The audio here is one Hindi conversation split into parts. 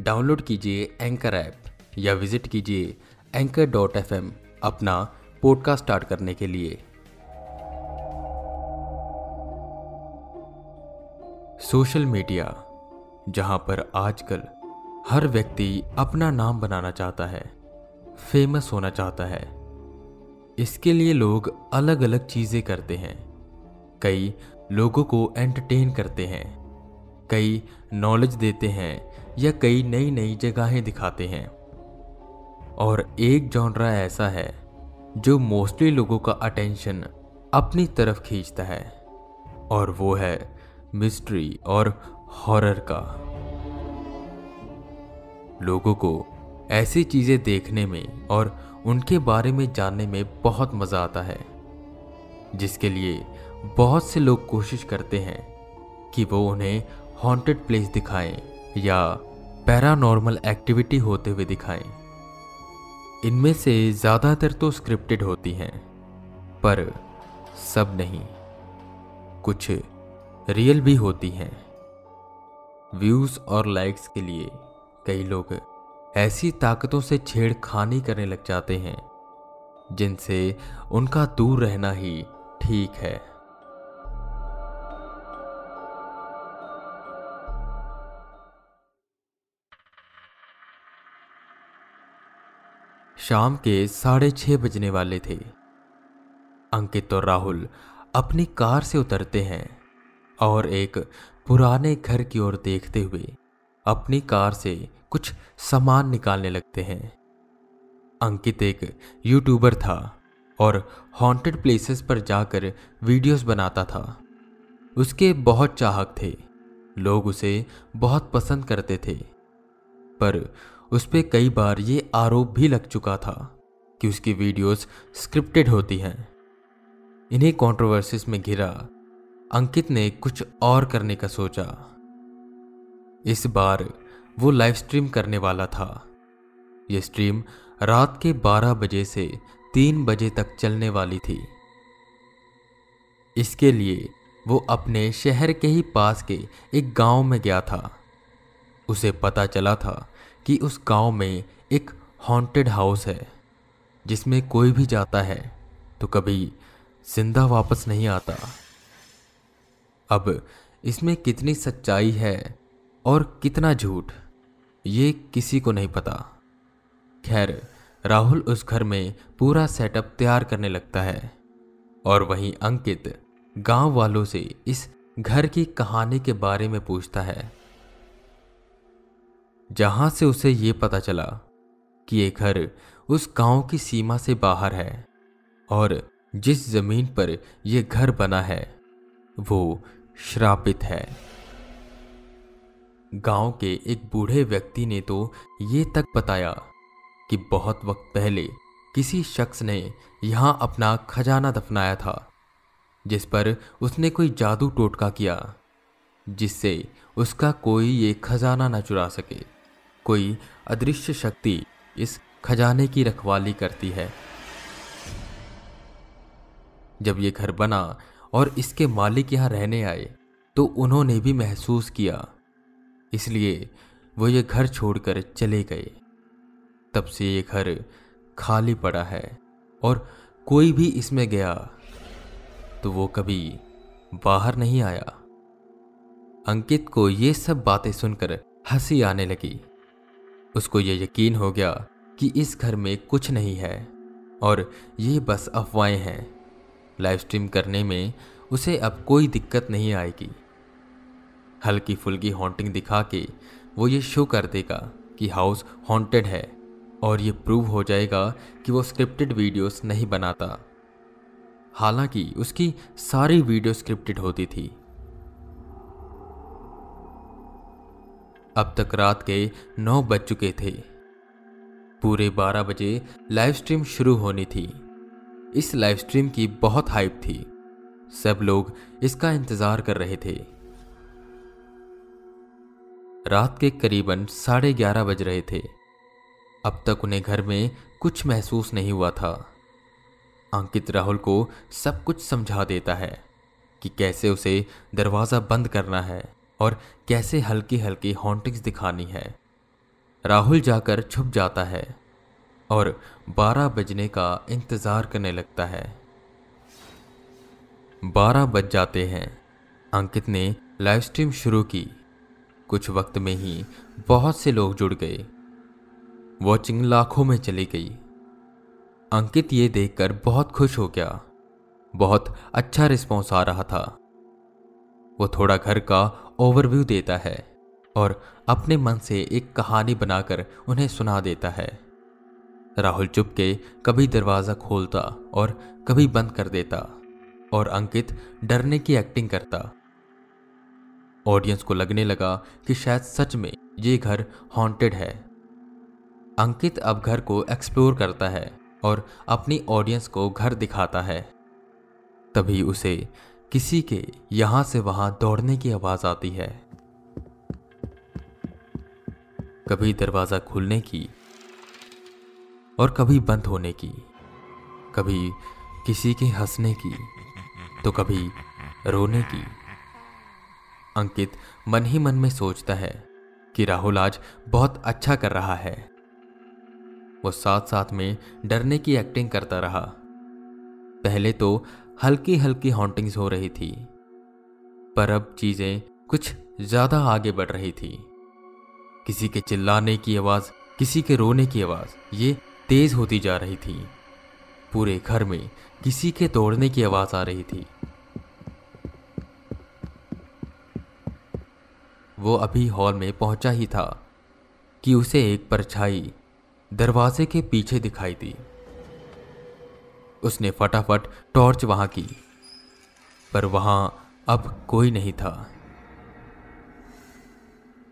डाउनलोड कीजिए एंकर ऐप या विज़िट कीजिए एंकर डॉट एफ़ अपना पॉडकास्ट स्टार्ट करने के लिए। सोशल मीडिया, जहाँ पर आजकल हर व्यक्ति अपना नाम बनाना चाहता है फ़ेमस होना चाहता है, इसके लिए लोग अलग अलग चीज़ें करते हैं। कई लोगों को एंटरटेन करते हैं, कई नॉलेज देते हैं या कई नई नई जगहें दिखाते हैं। और एक जॉनरा ऐसा है, जो मोस्टली लोगों का अटेंशन अपनी तरफ़ खींचता है, और वो है मिस्ट्री और हॉरर का। लोगों को ऐसी चीज़ें देखने में और उनके बारे में जानने में बहुत मज़ा आता है, जिसके लिए बहुत से लोग कोशिश करते हैं कि वो उन्हें हॉन्टेड प्लेस दिखाएँ। या पैरानॉर्मल एक्टिविटी होते हुए दिखाएँ। इनमें से ज़्यादातर तो स्क्रिप्टेड होती हैं, पर सब नहीं। कुछ रियल भी होती हैं। व्यूज़ और लाइक्स के लिए कई लोग ऐसी ताकतों से छेड़खानी करने लग जाते हैं, जिनसे उनका दूर रहना ही ठीक है। शाम के साढ़े छह बजने वाले थे। अंकित और राहुल अपनी कार से उतरते हैं और एक पुराने घर की ओर देखते हुए अपनी कार से कुछ सामान निकालने लगते हैं। अंकित एक यूट्यूबर था और हॉन्टेड प्लेसेस पर जाकर वीडियोस बनाता था। उसके बहुत चाहक थे। लोग उसे बहुत पसंद करते थे। पर उस पर कई बार ये आरोप भी लग चुका था कि उसकी वीडियोस स्क्रिप्टेड होती हैं। इन्हीं कंट्रोवर्सीज में घिरा, अंकित ने कुछ और करने का सोचा। इस बार वो लाइव स्ट्रीम करने वाला था। यह स्ट्रीम रात के 12 बजे से 3 बजे तक चलने वाली थी। इसके लिए वो अपने शहर के ही पास के एक गाँव में गया था। उसे पता चला था कि उस गाँव में एक हॉन्टेड हाउस है, जिसमें कोई भी जाता है तो कभी ज़िंदा वापस नहीं आता। अब इसमें कितनी सच्चाई है और कितना झूठ, ये किसी को नहीं पता। खैर, राहुल उस घर में पूरा सेटअप तैयार करने लगता है और वहीं अंकित गाँव वालों से इस घर की कहानी के बारे में पूछता है। जहाँ से उसे ये पता चला कि ये घर उस गाँव की सीमा से बाहर है और जिस ज़मीन पर यह घर बना है, वो श्रापित है। गाँव के एक बूढ़े व्यक्ति ने तो ये तक बताया कि बहुत वक्त पहले किसी शख्स ने यहाँ अपना खजाना दफनाया था, जिस पर उसने कोई जादू टोटका किया, जिससे उसका कोई ये खजाना न चुरा सके। कोई अदृश्य शक्ति इस खजाने की रखवाली करती है। जब ये घर बना और इसके मालिक यहाँ रहने आए तो उन्होंने भी महसूस किया। इसलिए वो ये घर छोड़कर चले गए। तब से ये घर खाली पड़ा है और कोई भी इसमें गया तो वो कभी बाहर नहीं आया। अंकित को ये सब बातें सुनकर हँसी आने लगी। उसको ये यकीन हो गया कि इस घर में कुछ नहीं है और ये बस अफवाहें हैं। लाइव स्ट्रीम करने में उसे अब कोई दिक्कत नहीं आएगी। हल्की फुल्की हॉन्टिंग दिखा के वो ये शो कर देगा कि हाउस हॉन्टेड है और ये प्रूव हो जाएगा कि वो स्क्रिप्टेड वीडियोस नहीं बनाता। हालाँकि उसकी सारी वीडियो स्क्रिप्टेड होती थी। अब तक रात के नौ बज चुके थे। पूरे बारह बजे लाइव स्ट्रीम शुरू होनी थी। इस लाइव स्ट्रीम की बहुत हाइप थी। सब लोग इसका इंतज़ार कर रहे थे। रात के करीबन साढ़े ग्यारह बज रहे थे। अब तक उन्हें घर में कुछ महसूस नहीं हुआ था। अंकित राहुल को सब कुछ समझा देता है कि कैसे उसे दरवाज़ा बंद करना है। और कैसे हल्की हल्की हॉन्टिंग्स दिखानी है। राहुल जाकर छुप जाता है और 12 बजने का इंतज़ार करने लगता है। 12 बज जाते हैं। अंकित ने लाइव स्ट्रीम शुरू की। कुछ वक्त में ही बहुत से लोग जुड़ गए। वॉचिंग लाखों में चली गई। अंकित ये देखकर बहुत खुश हो गया। बहुत अच्छा रिस्पॉन्स आ रहा था। वो थोड़ा घर का ओवरव्यू देता है और अपने मन से एक कहानी बनाकर उन्हें सुना देता है। राहुल चुपके कभी दरवाज़ा खोलता और कभी बंद कर देता और अंकित डरने की एक्टिंग करता। ऑडियंस को लगने लगा कि शायद सच में ये घर हॉन्टेड है। अंकित अब घर को एक्सप्लोर करता है और अपनी ऑडियंस को घर दिखाता है। तभी उसे किसी के यहाँ से वहाँ दौड़ने की आवाज़ आती है। कभी दरवाज़ा खुलने की और कभी बंद होने की, कभी किसी के हंसने की तो कभी रोने की। अंकित मन ही मन में सोचता है कि राहुल आज बहुत अच्छा कर रहा है। वो साथ साथ में डरने की एक्टिंग करता रहा। पहले तो हल्की हल्की हॉन्टिंग्स हो रही थी। पर अब चीज़ें कुछ ज़्यादा आगे बढ़ रही थी। किसी के चिल्लाने की आवाज़, किसी के रोने की आवाज़, ये तेज होती जा रही थी। पूरे घर में किसी के दौड़ने की आवाज़ आ रही थी। वो अभी हॉल में पहुँचा ही था कि उसे एक परछाई दरवाजे के पीछे दिखाई दी। उसने फटाफट टॉर्च वहाँ की, पर वहाँ अब कोई नहीं था।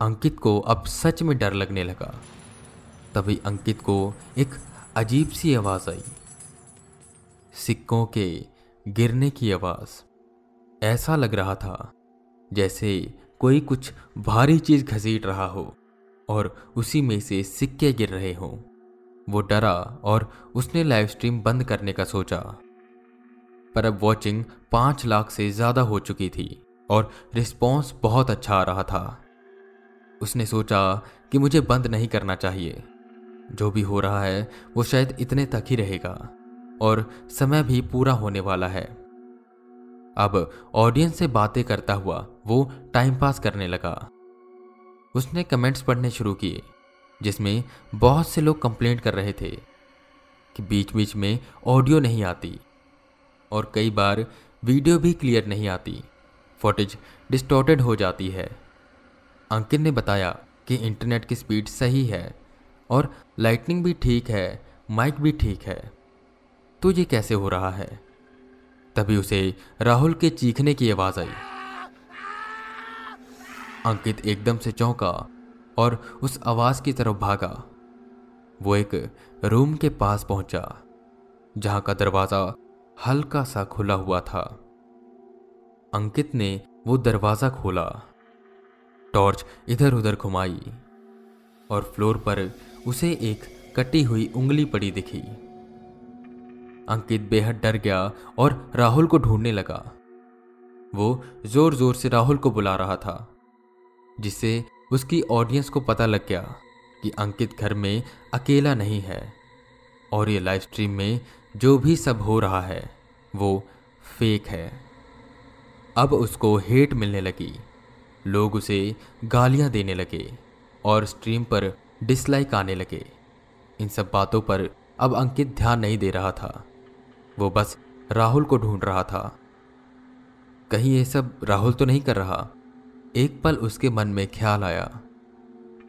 अंकित को अब सच में डर लगने लगा। तभी अंकित को एक अजीब सी आवाज़ आई। सिक्कों के गिरने की आवाज़। ऐसा लग रहा था जैसे कोई कुछ भारी चीज़ घसीट रहा हो और उसी में से सिक्के गिर रहे हों। वो डरा और उसने लाइव स्ट्रीम बंद करने का सोचा। पर अब वॉचिंग पाँच लाख से ज़्यादा हो चुकी थी और रिस्पॉन्स बहुत अच्छा आ रहा था। उसने सोचा कि मुझे बंद नहीं करना चाहिए। जो भी हो रहा है, वो शायद इतने तक ही रहेगा और समय भी पूरा होने वाला है। अब ऑडियंस से बातें करता हुआ वो टाइम पास करने लगा। उसने कमेंट्स पढ़ने शुरू किए। जिसमें बहुत से लोग कंप्लेंट कर रहे थे कि बीच बीच में ऑडियो नहीं आती और कई बार वीडियो भी क्लियर नहीं आती। फुटेज डिस्टॉर्टेड हो जाती है। अंकित ने बताया कि इंटरनेट की स्पीड सही है और लाइटनिंग भी ठीक है माइक भी ठीक है। तो ये कैसे हो रहा है? तभी उसे राहुल के चीखने की आवाज़ आई। अंकित एकदम से चौंका और उस आवाज़ की तरफ़ भागा। वो एक रूम के पास पहुँचा, जहाँ का दरवाज़ा हल्का सा खुला हुआ था। अंकित ने वो दरवाज़ा खोला। टॉर्च इधर उधर घुमाई और फ्लोर पर उसे एक कटी हुई उंगली पड़ी दिखी। अंकित बेहद डर गया और राहुल को ढूँढने लगा। वो ज़ोर ज़ोर से राहुल को बुला रहा था, जिससे उसकी ऑडियंस को पता लग गया कि अंकित घर में अकेला नहीं है। और ये लाइव स्ट्रीम में जो भी सब हो रहा है, वो फेक है। अब उसको हेट मिलने लगी। लोग उसे गालियाँ देने लगे और स्ट्रीम पर डिसलाइक आने लगे। इन सब बातों पर अब अंकित ध्यान नहीं दे रहा था। वो बस राहुल को ढूंढ रहा था। कहीं ये सब राहुल तो नहीं कर रहा? एक पल उसके मन में ख्याल आया,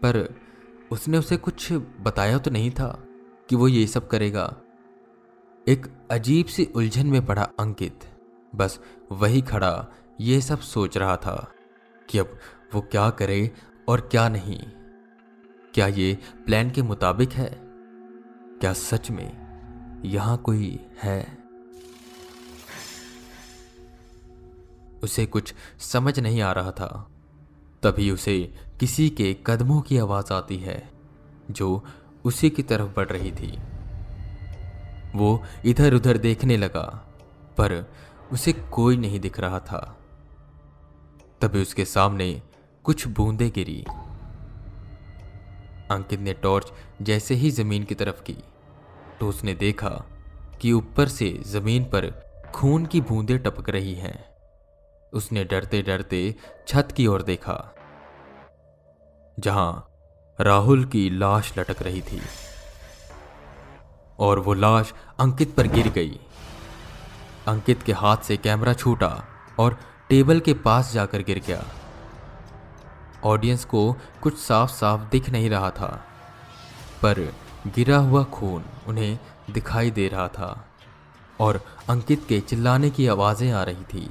पर उसने उसे कुछ बताया तो नहीं था कि वो ये सब करेगा। एक अजीब सी उलझन में पड़ा अंकित। बस वही खड़ा, ये सब सोच रहा था कि अब वो क्या करे और क्या नहीं। क्या ये प्लान के मुताबिक है? क्या सच में यहाँ कोई है? उसे कुछ समझ नहीं आ रहा था। तभी उसे किसी के कदमों की आवाज़ आती है, जो उसी की तरफ़ बढ़ रही थी। वो इधर उधर देखने लगा, पर उसे कोई नहीं दिख रहा था। तभी उसके सामने कुछ बूंदें गिरी। अंकित ने टॉर्च जैसे ही ज़मीन की तरफ़ की तो उसने देखा कि ऊपर से ज़मीन पर खून की बूंदें टपक रही हैं। उसने डरते डरते छत की ओर देखा। जहाँ राहुल की लाश लटक रही थी। और वो लाश अंकित पर गिर गई। अंकित के हाथ से कैमरा छूटा और टेबल के पास जाकर गिर गया। ऑडियंस को कुछ साफ़ साफ़ दिख नहीं रहा था, पर गिरा हुआ खून उन्हें दिखाई दे रहा था और अंकित के चिल्लाने की आवाज़ें आ रही थी।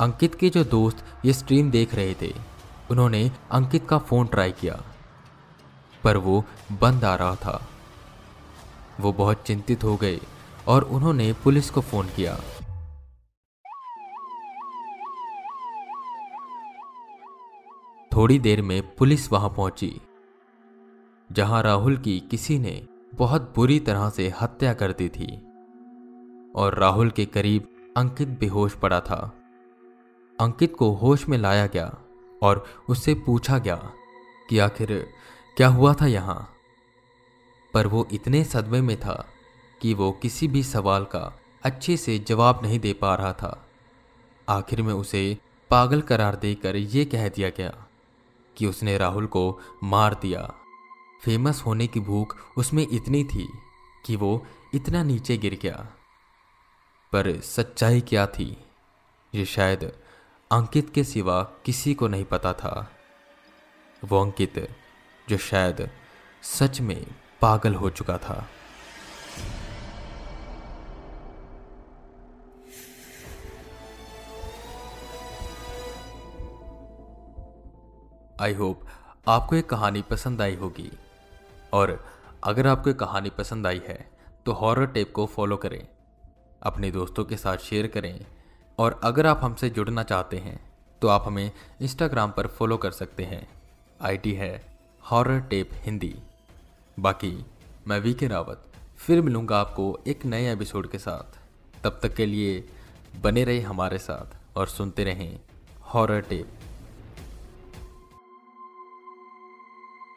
अंकित के जो दोस्त ये स्ट्रीम देख रहे थे उन्होंने अंकित का फ़ोन ट्राई किया, पर वो बंद आ रहा था। वो बहुत चिंतित हो गए और उन्होंने पुलिस को फ़ोन किया। थोड़ी देर में पुलिस वहाँ पहुँची, जहाँ राहुल की किसी ने बहुत बुरी तरह से हत्या कर दी थी और राहुल के करीब अंकित बेहोश पड़ा था। अंकित को होश में लाया गया। और उससे पूछा गया कि आखिर क्या हुआ था यहाँ? पर वो इतने सदमे में था कि वो किसी भी सवाल का अच्छे से जवाब नहीं दे पा रहा था। आखिर में उसे पागल करार देकर यह कह दिया गया कि उसने राहुल को मार दिया। फ़ेमस होने की भूख उसमें इतनी थी कि वो इतना नीचे गिर गया। पर सच्चाई क्या थी? ये शायद अंकित के सिवा किसी को नहीं पता था। वो अंकित, जो शायद सच में पागल हो चुका था। आई होप आपको ये कहानी पसंद आई होगी। और अगर आपको ये कहानी पसंद आई है तो हॉरर टेप को फॉलो करें। अपने दोस्तों के साथ शेयर करें। और अगर आप हमसे जुड़ना चाहते हैं तो आप हमें इंस्टाग्राम पर फॉलो कर सकते हैं। आईडी है हॉरर टेप हिंदी बाकी, मैं वी के रावत फिर मिलूँगा आपको एक नए एपिसोड के साथ। तब तक के लिए बने रहे हमारे साथ और सुनते रहें हॉरर टेप